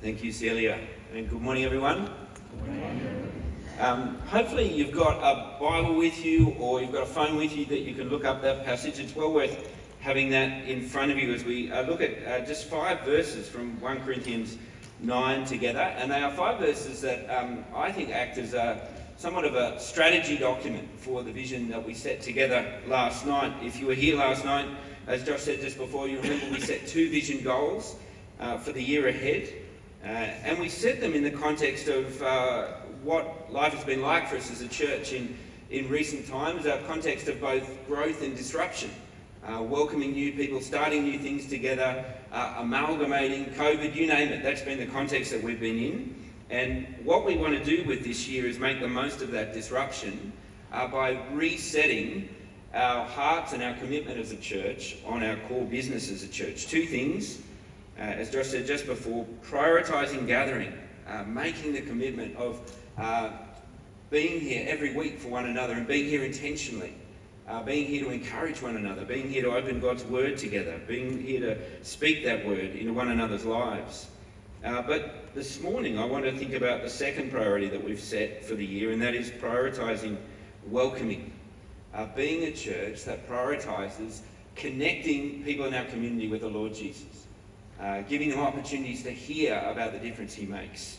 Thank you, Celia. And good morning, everyone. Um, hopefully, you've got a Bible with you or you've got a phone with you that you can look up that passage. It's well worth having that in front of you as we uh, look at uh, just five verses from 1 Corinthians 9 together. And they are five verses that um, I think act as a, somewhat of a strategy document for the vision that we set together last night. If you were here last night, as Josh said just before, you remember we set two vision goals uh, for the year ahead. Uh, and we set them in the context of uh, what life has been like for us as a church in, in recent times, a context of both growth and disruption. Uh, welcoming new people, starting new things together, uh, amalgamating, COVID, you name it. That's been the context that we've been in. And what we want to do with this year is make the most of that disruption uh, by resetting our hearts and our commitment as a church on our core business as a church. Two things uh, as Josh said just before, prioritising gathering, uh, making the commitment of uh, being here every week for one another and being here intentionally, uh, being here to encourage one another, being here to open God's Word together, being here to speak that Word into one another's lives. Uh, but this morning, I want to think about the second priority that we've set for the year, and that is prioritising welcoming. Uh, being a church that prioritises connecting people in our community with the Lord Jesus uh, giving them opportunities to hear about the difference he makes.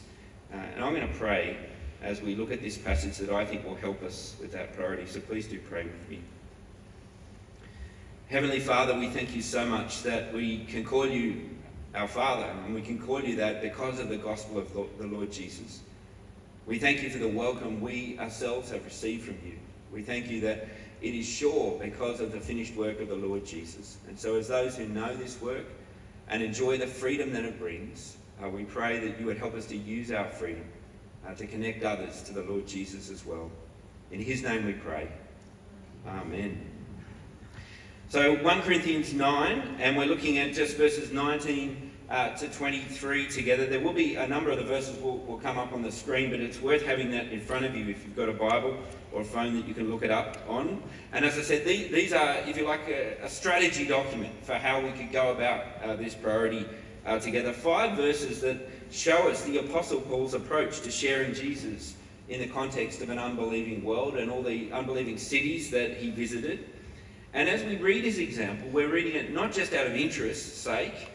Uh, and I'm going to pray as we look at this passage that I think will help us with that priority. So please do pray with me. Heavenly Father, we thank you so much that we can call you our Father, and we can call you that because of the gospel of the Lord Jesus. We thank you for the welcome we ourselves have received from you. We thank you that it is sure because of the finished work of the Lord Jesus. And so, as those who know this work, and enjoy the freedom that it brings, uh, we pray that you would help us to use our freedom uh, to connect others to the Lord Jesus as well. In his name we pray. Amen. So 1 Corinthians 9, and we're looking at just verses 19 uh, to 23 together. There will be a number of the verses will, will come up on the screen, but it's worth having that in front of you if you've got a Bible or a phone that you can look it up on. And as I said, these, these are, if you like, a, a, strategy document for how we could go about uh, this priority uh, together. Five verses that show us the Apostle Paul's approach to sharing Jesus in the context of an unbelieving world and all the unbelieving cities that he visited. And as we read his example, we're reading it not just out of interest's sake,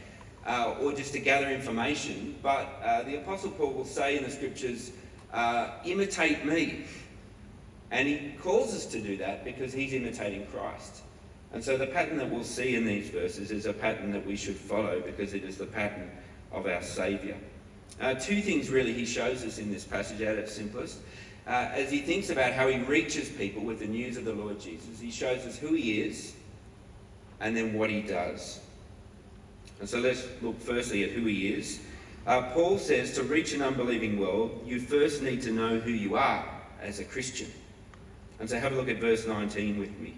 uh, or just to gather information, but uh, the Apostle Paul will say in the scriptures, uh, imitate me. And he calls us to do that because he's imitating Christ. And so the pattern that we'll see in these verses is a pattern that we should follow because it is the pattern of our Saviour. Uh, two things really he shows us in this passage at its simplest. Uh, as he thinks about how he reaches people with the news of the Lord Jesus, he shows us who he is and then what he does. And so let's look firstly at who he is. Uh, Paul says to reach an unbelieving world, you first need to know who you are as a Christian. And so have a look at verse 19 with me.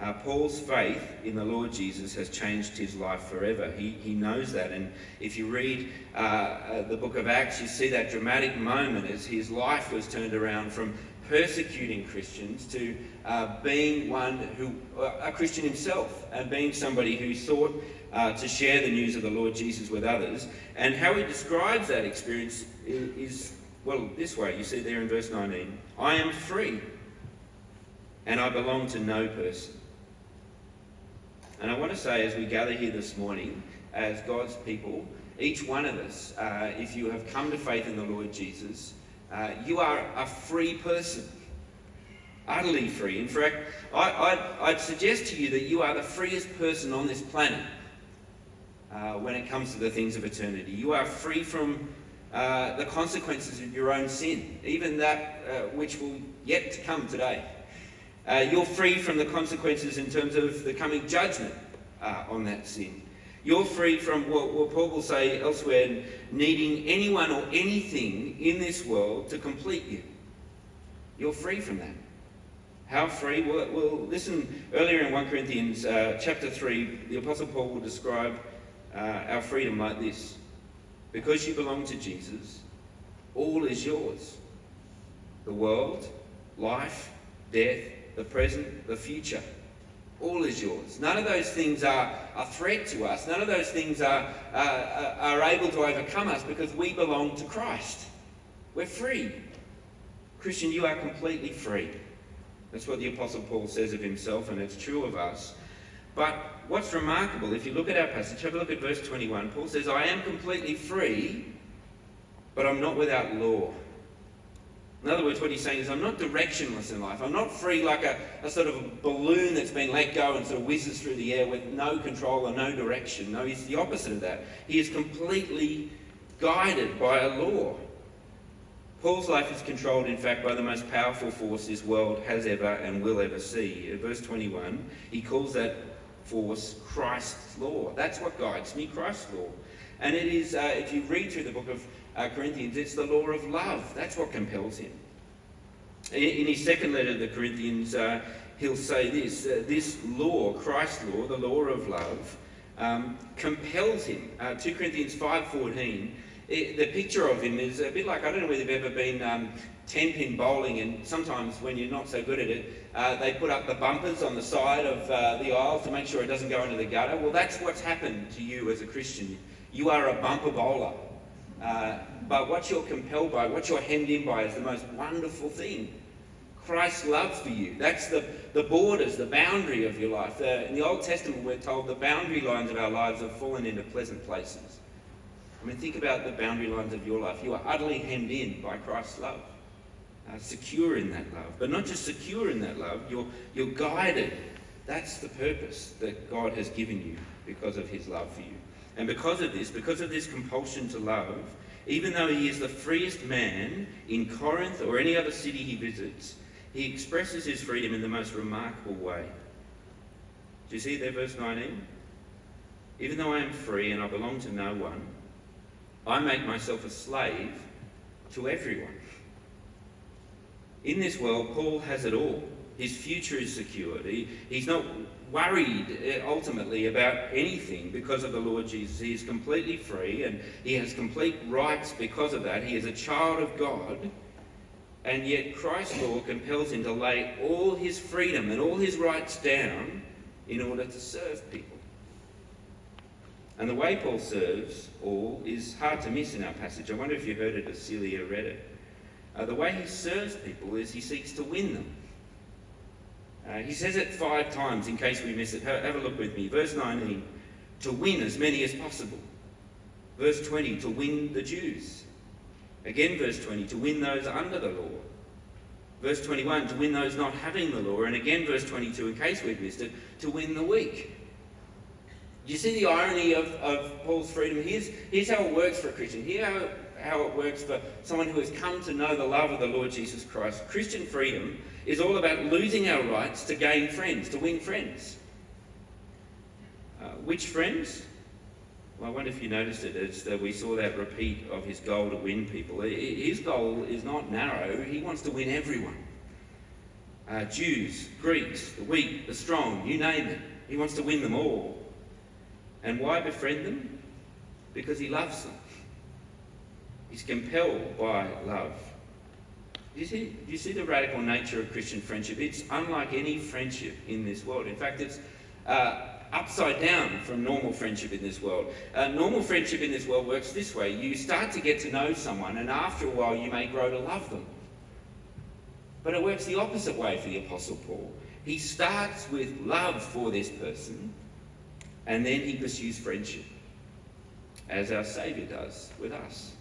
Uh, Paul's faith in the Lord Jesus has changed his life forever. He, he knows that. And if you read uh, uh, the book of Acts, you see that dramatic moment as his life was turned around from persecuting Christians to uh, being one who, uh, a Christian himself, and being somebody who sought uh, to share the news of the Lord Jesus with others. And how he describes that experience is, is, well, this way. You see there in verse 19 I am free, and I belong to no person. And I want to say, as we gather here this morning, as God's people, each one of us, uh, if you have come to faith in the Lord Jesus, uh, you are a free person. Utterly free. In fact, I, would suggest to you that you are the freest person on this planet uh, when it comes to the things of eternity. You are free from uh, the consequences of your own sin, even that uh, which will yet to come today. Uh, you're free from the consequences in terms of the coming judgment on that sin. You're free from what, what Paul will say elsewhere, needing anyone or anything in this world to complete you. You're free from that. How free? Well, well listen, earlier in 1 Corinthians uh, chapter 3, the Apostle Paul will describe uh, our freedom like this because you belong to Jesus, all is yours the world, life, death, the present, the future. All is yours. None of those things are a threat to us. None of those things are, uh, are able to overcome us because we belong to Christ. We're free. Christian, you are completely free. That's what the Apostle Paul says of himself, and it's true of us. But what's remarkable, if you look at our passage, have a look at verse 21. Paul says, I am completely free, but I'm not without law. In other words, what he's saying is, I'm not directionless in life. I'm not free like a, a sort of balloon that's been let go and sort of whizzes through the air with no control or no direction. No, he's the opposite of that. He is completely guided by a law. Paul's life is controlled, in fact, by the most powerful force this world has ever and will ever see. In verse 21, he calls that force Christ's law. That's what guides me, Christ's law. And it is, uh, if you read through the book of uh, Corinthians, it's the law of love. That's what compels him. In, in his second letter to the Corinthians, uh, he'll say this uh, this law, Christ's law, the law of love, um, compels him. Uh, 2 Corinthians 5.14 it, the picture of him is a bit like I don't know whether you've ever been um, 10 pin bowling, and sometimes when you're not so good at it, uh, they put up the bumpers on the side of uh, the aisle to make sure it doesn't go into the gutter. Well, that's what's happened to you as a Christian. You are a bumper bowler. Uh, but what you're compelled by, what you're hemmed in by, is the most wonderful thing. Christ's love for you. That's the, the borders, the boundary of your life. in the Old Testament, we're told the boundary lines of our lives have fallen into pleasant places. I mean, think about the boundary lines of your life. You are utterly hemmed in by Christ's love, uh, secure in that love. But not just secure in that love, you're, you're guided. That's the purpose that God has given you because of his love for you. And because of this, because of this compulsion to love, even though he is the freest man in Corinth or any other city he visits, he expresses his freedom in the most remarkable way. Do you see there, verse 19? Even though I am free and I belong to no one, I make myself a slave to everyone. In this world, Paul has it all. His future is secured. He, he's not worried uh, ultimately about anything because of the Lord Jesus. He is completely free and he has complete rights because of that. He is a child of God. And yet Christ's law compels him to lay all his freedom and all his rights down in order to serve people. And the way Paul serves all is hard to miss in our passage. I wonder if you heard it as Celia read it. Uh, the way he serves people is he seeks to win them. Uh, he says it five times in case we miss it. Have a look with me. Verse 19, to win as many as possible. Verse 20, to win the Jews. Again, verse 20, to win those under the law. Verse 21, to win those not having the law. And again, verse 22, in case we've missed it, to win the weak. Do you see the irony of, of Paul's freedom? Here's, here's how it works for a Christian. Here how, how it works for someone who has come to know the love of the Lord Jesus Christ. Christian freedom is all about losing our rights to gain friends, to win friends. Uh, which friends? Well, I wonder if you noticed it. That we saw that repeat of his goal to win people. His goal is not narrow. He wants to win everyone. Uh, Jews, Greeks, the weak, the strong, you name it. He wants to win them all. And why befriend them? Because he loves them. He's compelled by love. Do you, see, do you see the radical nature of Christian friendship? It's unlike any friendship in this world. In fact, it's uh, upside down from normal friendship in this world. Uh, normal friendship in this world works this way you start to get to know someone, and after a while, you may grow to love them. But it works the opposite way for the Apostle Paul. He starts with love for this person, and then he pursues friendship, as our Saviour does with us.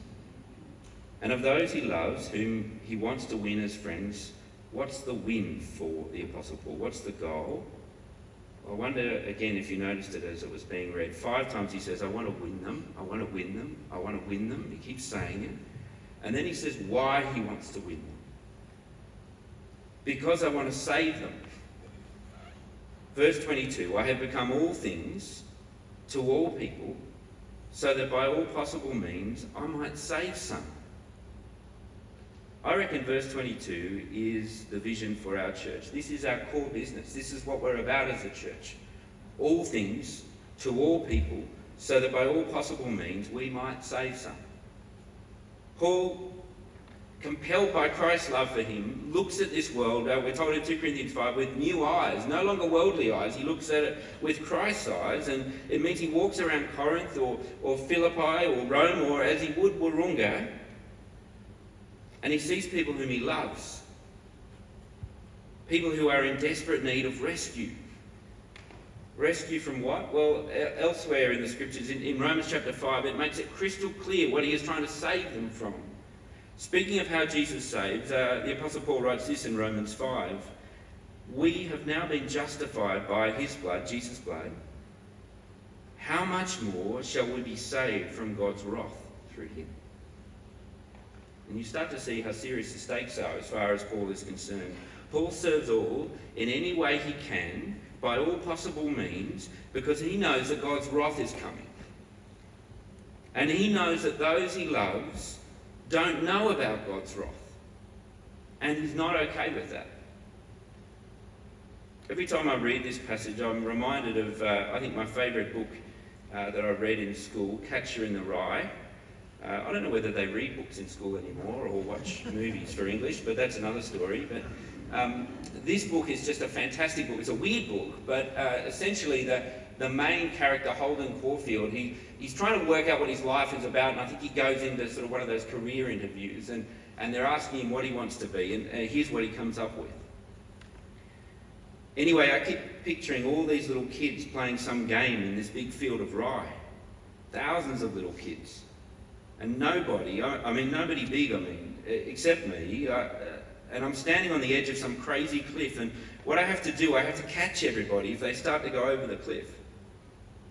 And of those he loves, whom he wants to win as friends, what's the win for the Apostle Paul? What's the goal? I wonder again if you noticed it as it was being read. Five times he says, I want to win them, I want to win them, I want to win them. He keeps saying it. And then he says why he wants to win them. Because I want to save them. Verse 22 I have become all things to all people, so that by all possible means I might save some. I reckon verse 22 is the vision for our church. This is our core business. This is what we're about as a church. All things to all people, so that by all possible means we might save some. Paul compelled by Christ's love for him, looks at this world, uh, we're told in 2 Corinthians 5, with new eyes, no longer worldly eyes. He looks at it with Christ's eyes, and it means he walks around Corinth or, or Philippi or Rome or as he would Wahroonga, and he sees people whom he loves. People who are in desperate need of rescue. Rescue from what? Well, elsewhere in the scriptures, in, in Romans chapter 5, it makes it crystal clear what he is trying to save them from. Speaking of how Jesus saves, uh, the Apostle Paul writes this in Romans 5 We have now been justified by his blood, Jesus' blood. How much more shall we be saved from God's wrath through him? And you start to see how serious the stakes are as far as Paul is concerned. Paul serves all in any way he can, by all possible means, because he knows that God's wrath is coming. And he knows that those he loves don't know about God's wrath. And he's not okay with that. Every time I read this passage, I'm reminded of, uh, I think, my favourite book uh, that I read in school, Catcher in the Rye. Uh, I don't know whether they read books in school anymore or watch movies for English, but that's another story. But um, this book is just a fantastic book. It's a weird book, but uh, essentially the, the main character, Holden Caulfield, he, he's trying to work out what his life is about, and I think he goes into sort of one of those career interviews, and, and they're asking him what he wants to be, and uh, here's what he comes up with. Anyway, I keep picturing all these little kids playing some game in this big field of rye. Thousands of little kids. And nobody, I, I mean, nobody big, I mean, except me, uh, and I'm standing on the edge of some crazy cliff, and what I have to do, I have to catch everybody if they start to go over the cliff.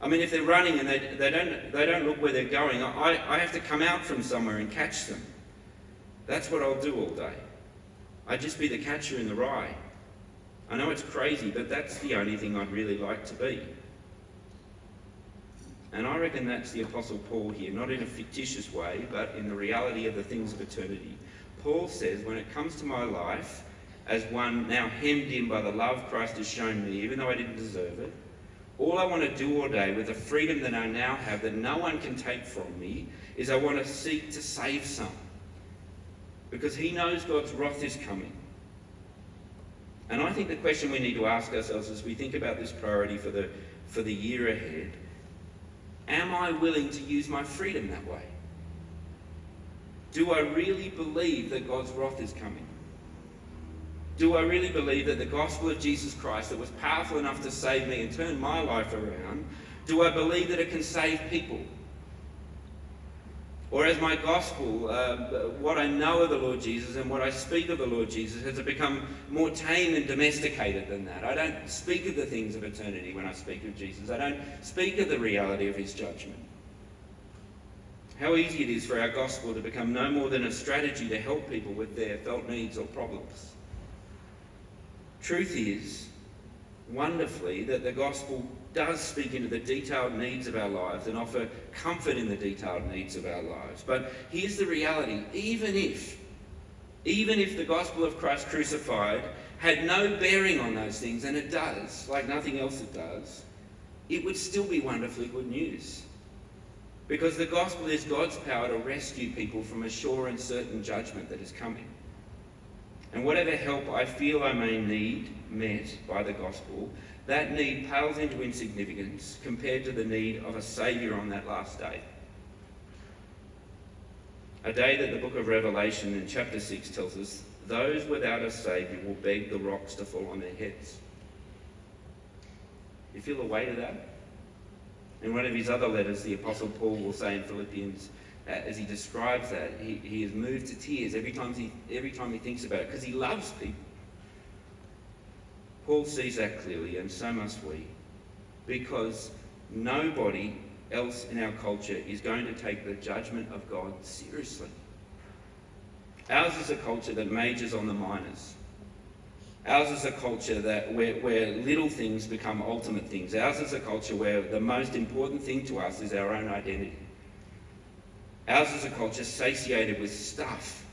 I mean, if they're running and they, they, don't, they don't look where they're going, I, I have to come out from somewhere and catch them. That's what I'll do all day. I'd just be the catcher in the rye. I know it's crazy, but that's the only thing I'd really like to be. And I reckon that's the Apostle Paul here, not in a fictitious way, but in the reality of the things of eternity. Paul says, when it comes to my life, as one now hemmed in by the love Christ has shown me, even though I didn't deserve it, all I want to do all day with the freedom that I now have that no one can take from me is I want to seek to save some. Because he knows God's wrath is coming. And I think the question we need to ask ourselves as we think about this priority for the, for the year ahead am I willing to use my freedom that way? Do I really believe that God's wrath is coming? Do I really believe that the gospel of Jesus Christ, that was powerful enough to save me and turn my life around, do I believe that it can save people? Or as my gospel, uh, what I know of the Lord Jesus and what I speak of the Lord Jesus, has become more tame and domesticated than that? I don't speak of the things of eternity when I speak of Jesus. I don't speak of the reality of his judgment. How easy it is for our gospel to become no more than a strategy to help people with their felt needs or problems. Truth is, wonderfully, that the gospel does speak into the detailed needs of our lives and offer comfort in the detailed needs of our lives. But here's the reality even if, even if the gospel of Christ crucified had no bearing on those things, and it does, like nothing else it does, it would still be wonderfully good news. Because the gospel is God's power to rescue people from a sure and certain judgment that is coming. And whatever help I feel I may need met by the gospel, that need pales into insignificance compared to the need of a Saviour on that last day. A day that the book of Revelation in chapter 6 tells us those without a Saviour will beg the rocks to fall on their heads. You feel the weight of that? In one of his other letters, the Apostle Paul will say in Philippians, Uh, as he describes that, he, he is moved to tears every time he, every time he thinks about it because he loves people. Paul sees that clearly, and so must we, because nobody else in our culture is going to take the judgment of God seriously. Ours is a culture that majors on the minors. Ours is a culture that where, where little things become ultimate things. Ours is a culture where the most important thing to us is our own identity. Ours is a culture satiated with stuff,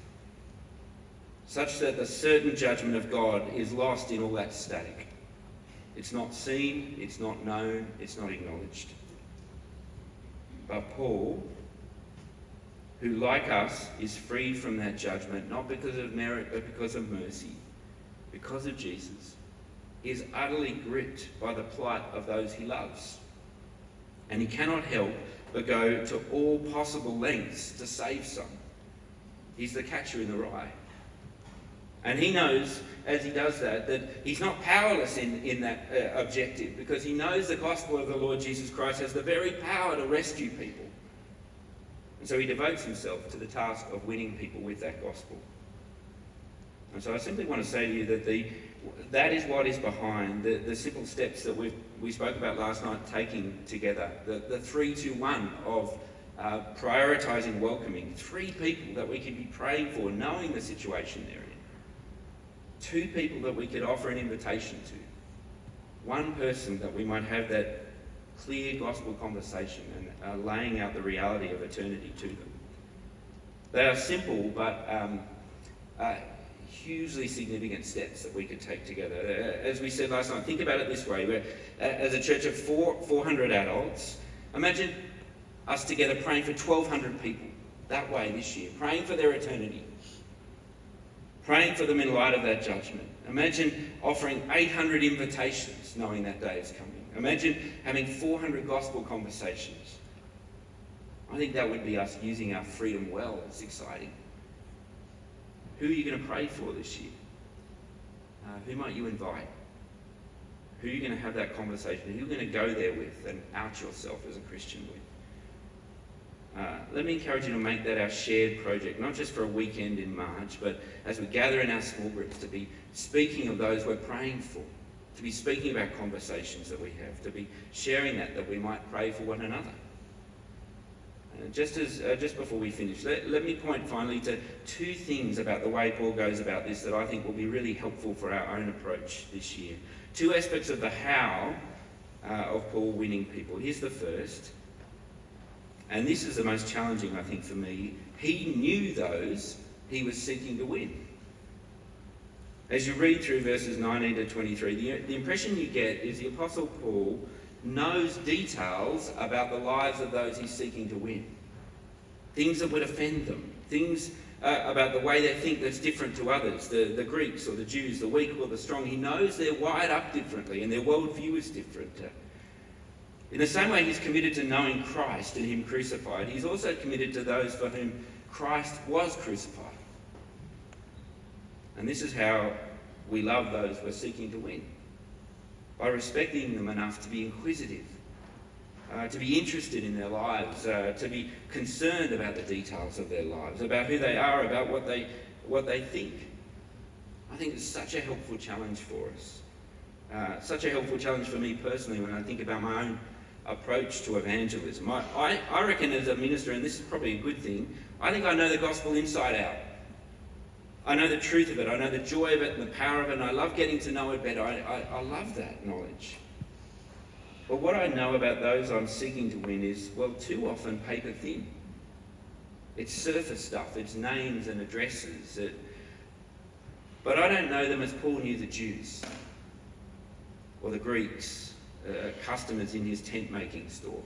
such that the certain judgment of God is lost in all that static. It's not seen, it's not known, it's not acknowledged. But Paul, who, like us, is freed from that judgment, not because of merit, but because of mercy, because of Jesus, is utterly gripped by the plight of those he loves. And he cannot help but go to all possible lengths to save some. He's the catcher in the rye. And he knows, as he does that, that he's not powerless in, in that uh, objective because he knows the gospel of the Lord Jesus Christ has the very power to rescue people. And so he devotes himself to the task of winning people with that gospel. And so I simply want to say to you that the, that is what is behind the, the simple steps that we we spoke about last night taking together. The, the three to one of uh, prioritising welcoming. Three people that we could be praying for, knowing the situation they're in. Two people that we could offer an invitation to. One person that we might have that clear gospel conversation and uh, laying out the reality of eternity to them. They are simple but um, uh, hugely significant steps that we could take together. Uh, as we said last night, think about it this way. We're, uh, as a church of four, 400 adults, imagine us together praying for 1,200 people that way this year, praying for their eternity, praying for them in light of that judgment. Imagine offering 800 invitations knowing that day is coming. Imagine having 400 gospel conversations. I think that would be us using our freedom well. It's exciting. Who are you going to pray for this year? Uh, who might you invite? Who are you going to have that conversation? Who are you going to go there with and out yourself as a Christian with? Uh, let me encourage you to make that our shared project, not just for a weekend in March, but as we gather in our small groups to be speaking of those we're praying for to be speaking about conversations that we have, to be sharing that, that we might pray for one another. Uh, just as uh, just before we finish, let, let me point finally to two things about the way Paul goes about this that I think will be really helpful for our own approach this year. Two aspects of the how uh, of Paul winning people. Here's the first, and this is the most challenging, I think, for me. He knew those he was seeking to win. As you read through verses 19 to 23, the, the impression you get is the Apostle Paul knows details about the lives of those he's seeking to win. Things that would offend them, things uh, about the way they think that's different to others, the, the Greeks or the Jews, the weak or the strong. He knows they're wired up differently and their worldview is different. In the same way he's committed to knowing Christ and him crucified, he's also committed to those for whom Christ was crucified. And this is how we love those we're seeking to win by respecting them enough to be inquisitive, uh, to be interested in their lives, uh, to be concerned about the details of their lives, about who they are, about what they, what they think. I think it's such a helpful challenge for us. Uh, such a helpful challenge for me personally when I think about my own approach to evangelism. I, I, I reckon as a minister, and this is probably a good thing, I think I know the gospel inside out. I know the truth of it. I know the joy of it and the power of it, and I love getting to know it better. I, I, I love that knowledge. But what I know about those I'm seeking to win is, well, too often paper thin. It's surface stuff, it's names and addresses. It... But I don't know them as Paul knew the Jews or the Greeks, uh, customers in his tent making store.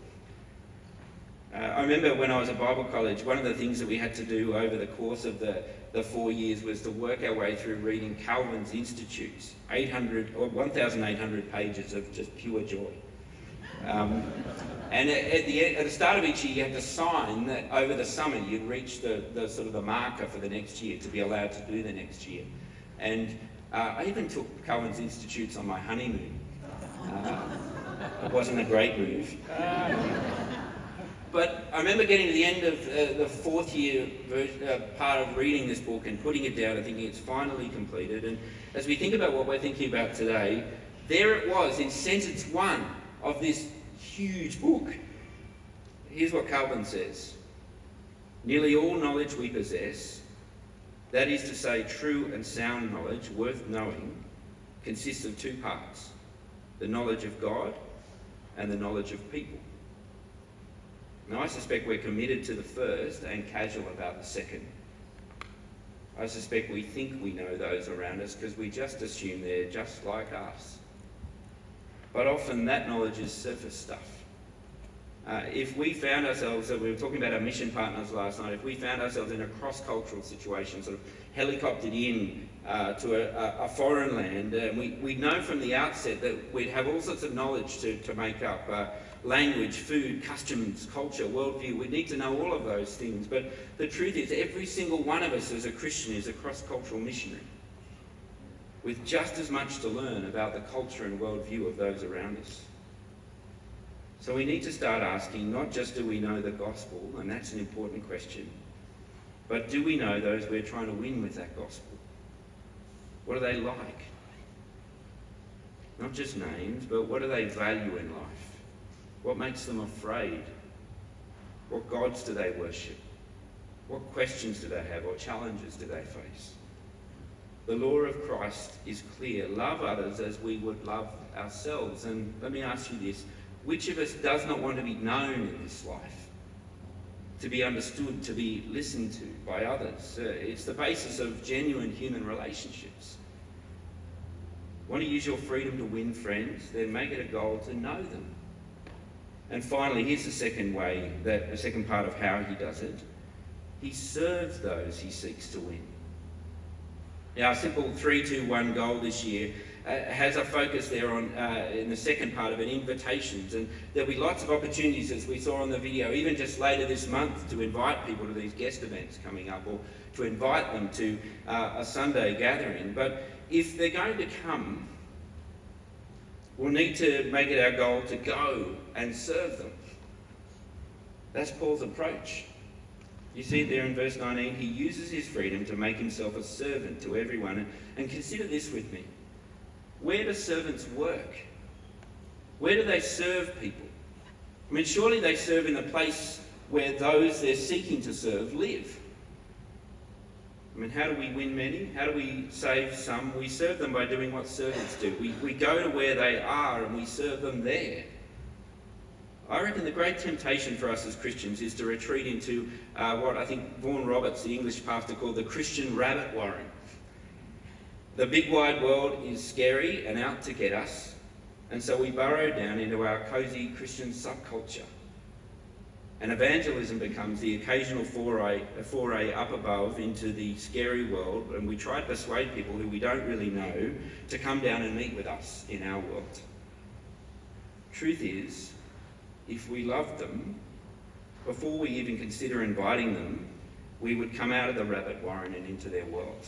Uh, I remember when I was at Bible college, one of the things that we had to do over the course of the the four years was to work our way through reading Calvin's Institutes, 800 or 1,800 pages of just pure joy. Um, and at the, at the start of each year, you had to sign that over the summer you'd reached the, the sort of the marker for the next year to be allowed to do the next year. And uh, I even took Calvin's Institutes on my honeymoon. Uh, it wasn't a great move. But I remember getting to the end of uh, the fourth year uh, part of reading this book and putting it down and thinking it's finally completed. And as we think about what we're thinking about today, there it was in sentence one of this huge book. Here's what Calvin says Nearly all knowledge we possess, that is to say, true and sound knowledge worth knowing, consists of two parts the knowledge of God and the knowledge of people. Now, I suspect we're committed to the first and casual about the second. I suspect we think we know those around us because we just assume they're just like us. But often that knowledge is surface stuff. Uh, if we found ourselves, so we were talking about our mission partners last night, if we found ourselves in a cross-cultural situation, sort of helicoptered in uh, to a, a, foreign land, uh, we, we know from the outset that we'd have all sorts of knowledge to, to make up. Uh, language, food, customs, culture, worldview. We need to know all of those things. But the truth is, every single one of us as a Christian is a cross cultural missionary with just as much to learn about the culture and worldview of those around us. So we need to start asking not just do we know the gospel, and that's an important question, but do we know those we're trying to win with that gospel? What are they like? Not just names, but what do they value in life? What makes them afraid? What gods do they worship? What questions do they have or challenges do they face? The law of Christ is clear. Love others as we would love ourselves. And let me ask you this which of us does not want to be known in this life? To be understood, to be listened to by others. Uh, it's the basis of genuine human relationships. Want to use your freedom to win friends? Then make it a goal to know them. And finally, here's the second way, that the second part of how he does it. He serves those he seeks to win. Now, Our simple 3-2-1 goal this year uh, has a focus there on, uh, in the second part of it, invitations. And there'll be lots of opportunities, as we saw on the video, even just later this month, to invite people to these guest events coming up or to invite them to uh, a Sunday gathering. But if they're going to come, we'll need to make it our goal to go and serve them. That's Paul's approach. You see there in verse 19, he uses his freedom to make himself a servant to everyone. And, consider this with me. Where do servants work? Where do they serve people? I mean, surely they serve in the place where those they're seeking to serve live. I mean, how do we win many? How do we save some? We serve them by doing what servants do. We, we go to where they are and we serve them there. I reckon the great temptation for us as Christians is to retreat into uh, what I think Vaughan Roberts, the English pastor, called the Christian rabbit warren. The big wide world is scary and out to get us, and so we burrow down into our cosy Christian subculture. And evangelism becomes the occasional foray, foray up above into the scary world, and we try to persuade people who we don't really know to come down and meet with us in our world. Truth is, if we loved them, before we even consider inviting them, we would come out of the rabbit warren and into their world.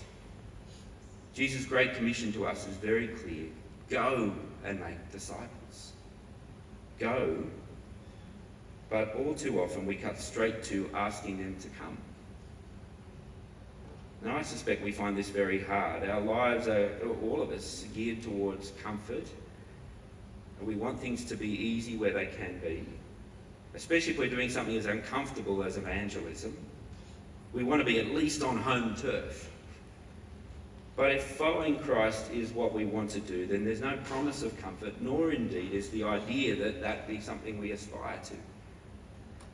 Jesus' great commission to us is very clear go and make disciples. Go. But all too often we cut straight to asking them to come. Now, I suspect we find this very hard. Our lives are, all of us, geared towards comfort we want things to be easy where they can be, especially if we're doing something as uncomfortable as evangelism. We want to be at least on home turf. But if following Christ is what we want to do, then there's no promise of comfort, nor indeed is the idea that that be something we aspire to.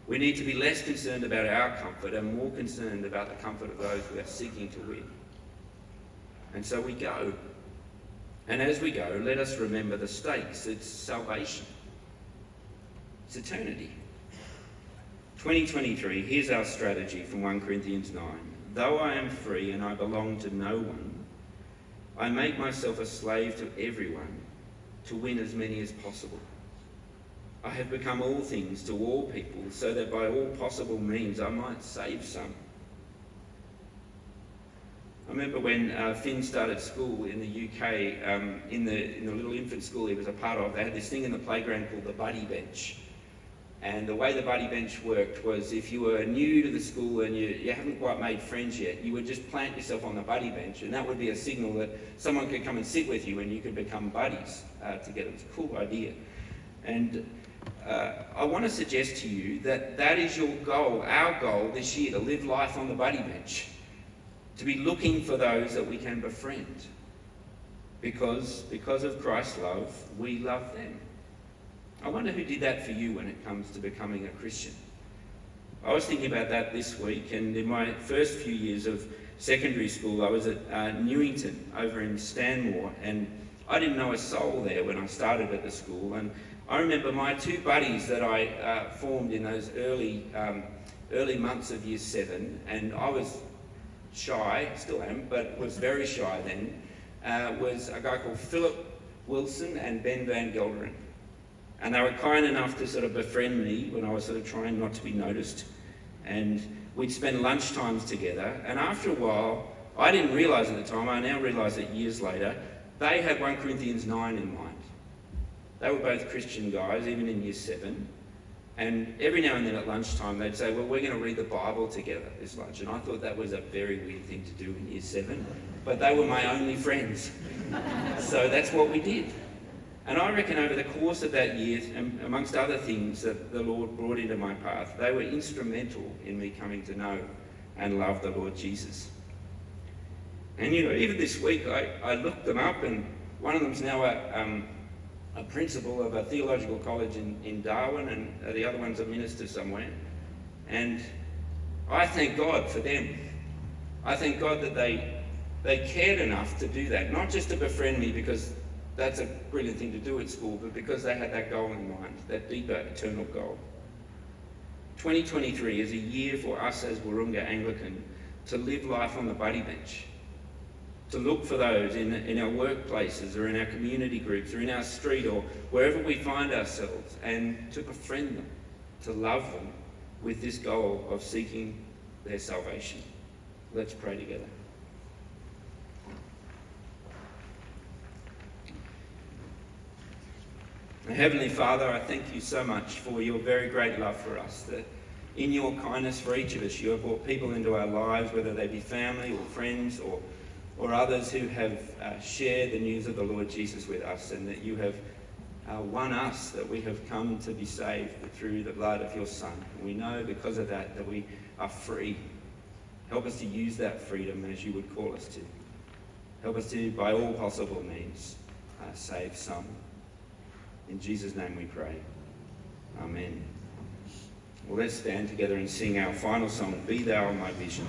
We need to be less concerned about our comfort and more concerned about the comfort of those we are seeking to win. And so we go and as we go, let us remember the stakes it's salvation, it's eternity. 2023, here's our strategy from 1 Corinthians 9. Though I am free and I belong to no one, I make myself a slave to everyone to win as many as possible. I have become all things to all people so that by all possible means I might save some. I remember when uh, Finn started school in the UK, um, in, the, in the little infant school he was a part of, they had this thing in the playground called the buddy bench. And the way the buddy bench worked was if you were new to the school and you, you haven't quite made friends yet, you would just plant yourself on the buddy bench, and that would be a signal that someone could come and sit with you and you could become buddies uh, together. It's a cool idea. And uh, I want to suggest to you that that is your goal, our goal this year, to live life on the buddy bench to be looking for those that we can befriend. Because, because of Christ's love, we love them. I wonder who did that for you when it comes to becoming a Christian. I was thinking about that this week, and in my first few years of secondary school, I was at uh, Newington over in Stanmore, and I didn't know a soul there when I started at the school. And I remember my two buddies that I uh, formed in those early, um, early months of year seven, and I was shy, still am, but was very shy then, uh, was a guy called Philip Wilson and Ben Van Gelderen. And they were kind enough to sort of befriend me when I was sort of trying not to be noticed. And we'd spend lunch times together. And after a while, I didn't realise at the time, I now realise it years later, they had 1 Corinthians 9 in mind. They were both Christian guys, even in year 7. And every now and then at lunchtime, they'd say, Well, we're going to read the Bible together this lunch. And I thought that was a very weird thing to do in year 7. But they were my only friends. so that's what we did. And I reckon over the course of that year, amongst other things that the Lord brought into my path, they were instrumental in me coming to know and love the Lord Jesus. And you know, even this week, I, I looked them up, and one of them's now a, um, a principal of a theological college in, in Darwin, and the other one's a minister somewhere. And I thank God for them. I thank God that they, they cared enough to do that, not just to befriend me because that's a brilliant thing to do at school, but because they had that goal in mind, that deeper eternal goal. 2023 is a year for us as Wahroonga Anglican to live life on the buddy bench, to look for those in, in our workplaces or in our community groups or in our street or wherever we find ourselves and to befriend them, to love them with this goal of seeking their salvation. Let's pray together. Heavenly Father, I thank you so much for your very great love for us. That in your kindness for each of us, you have brought people into our lives, whether they be family or friends or, or others who have uh, shared the news of the Lord Jesus with us, and that you have uh, won us, that we have come to be saved through the blood of your Son. And we know because of that that we are free. Help us to use that freedom as you would call us to. Help us to, by all possible means, uh, save some. In Jesus' name we pray. Amen. Well, let's stand together and sing our final song, Be Thou My Vision.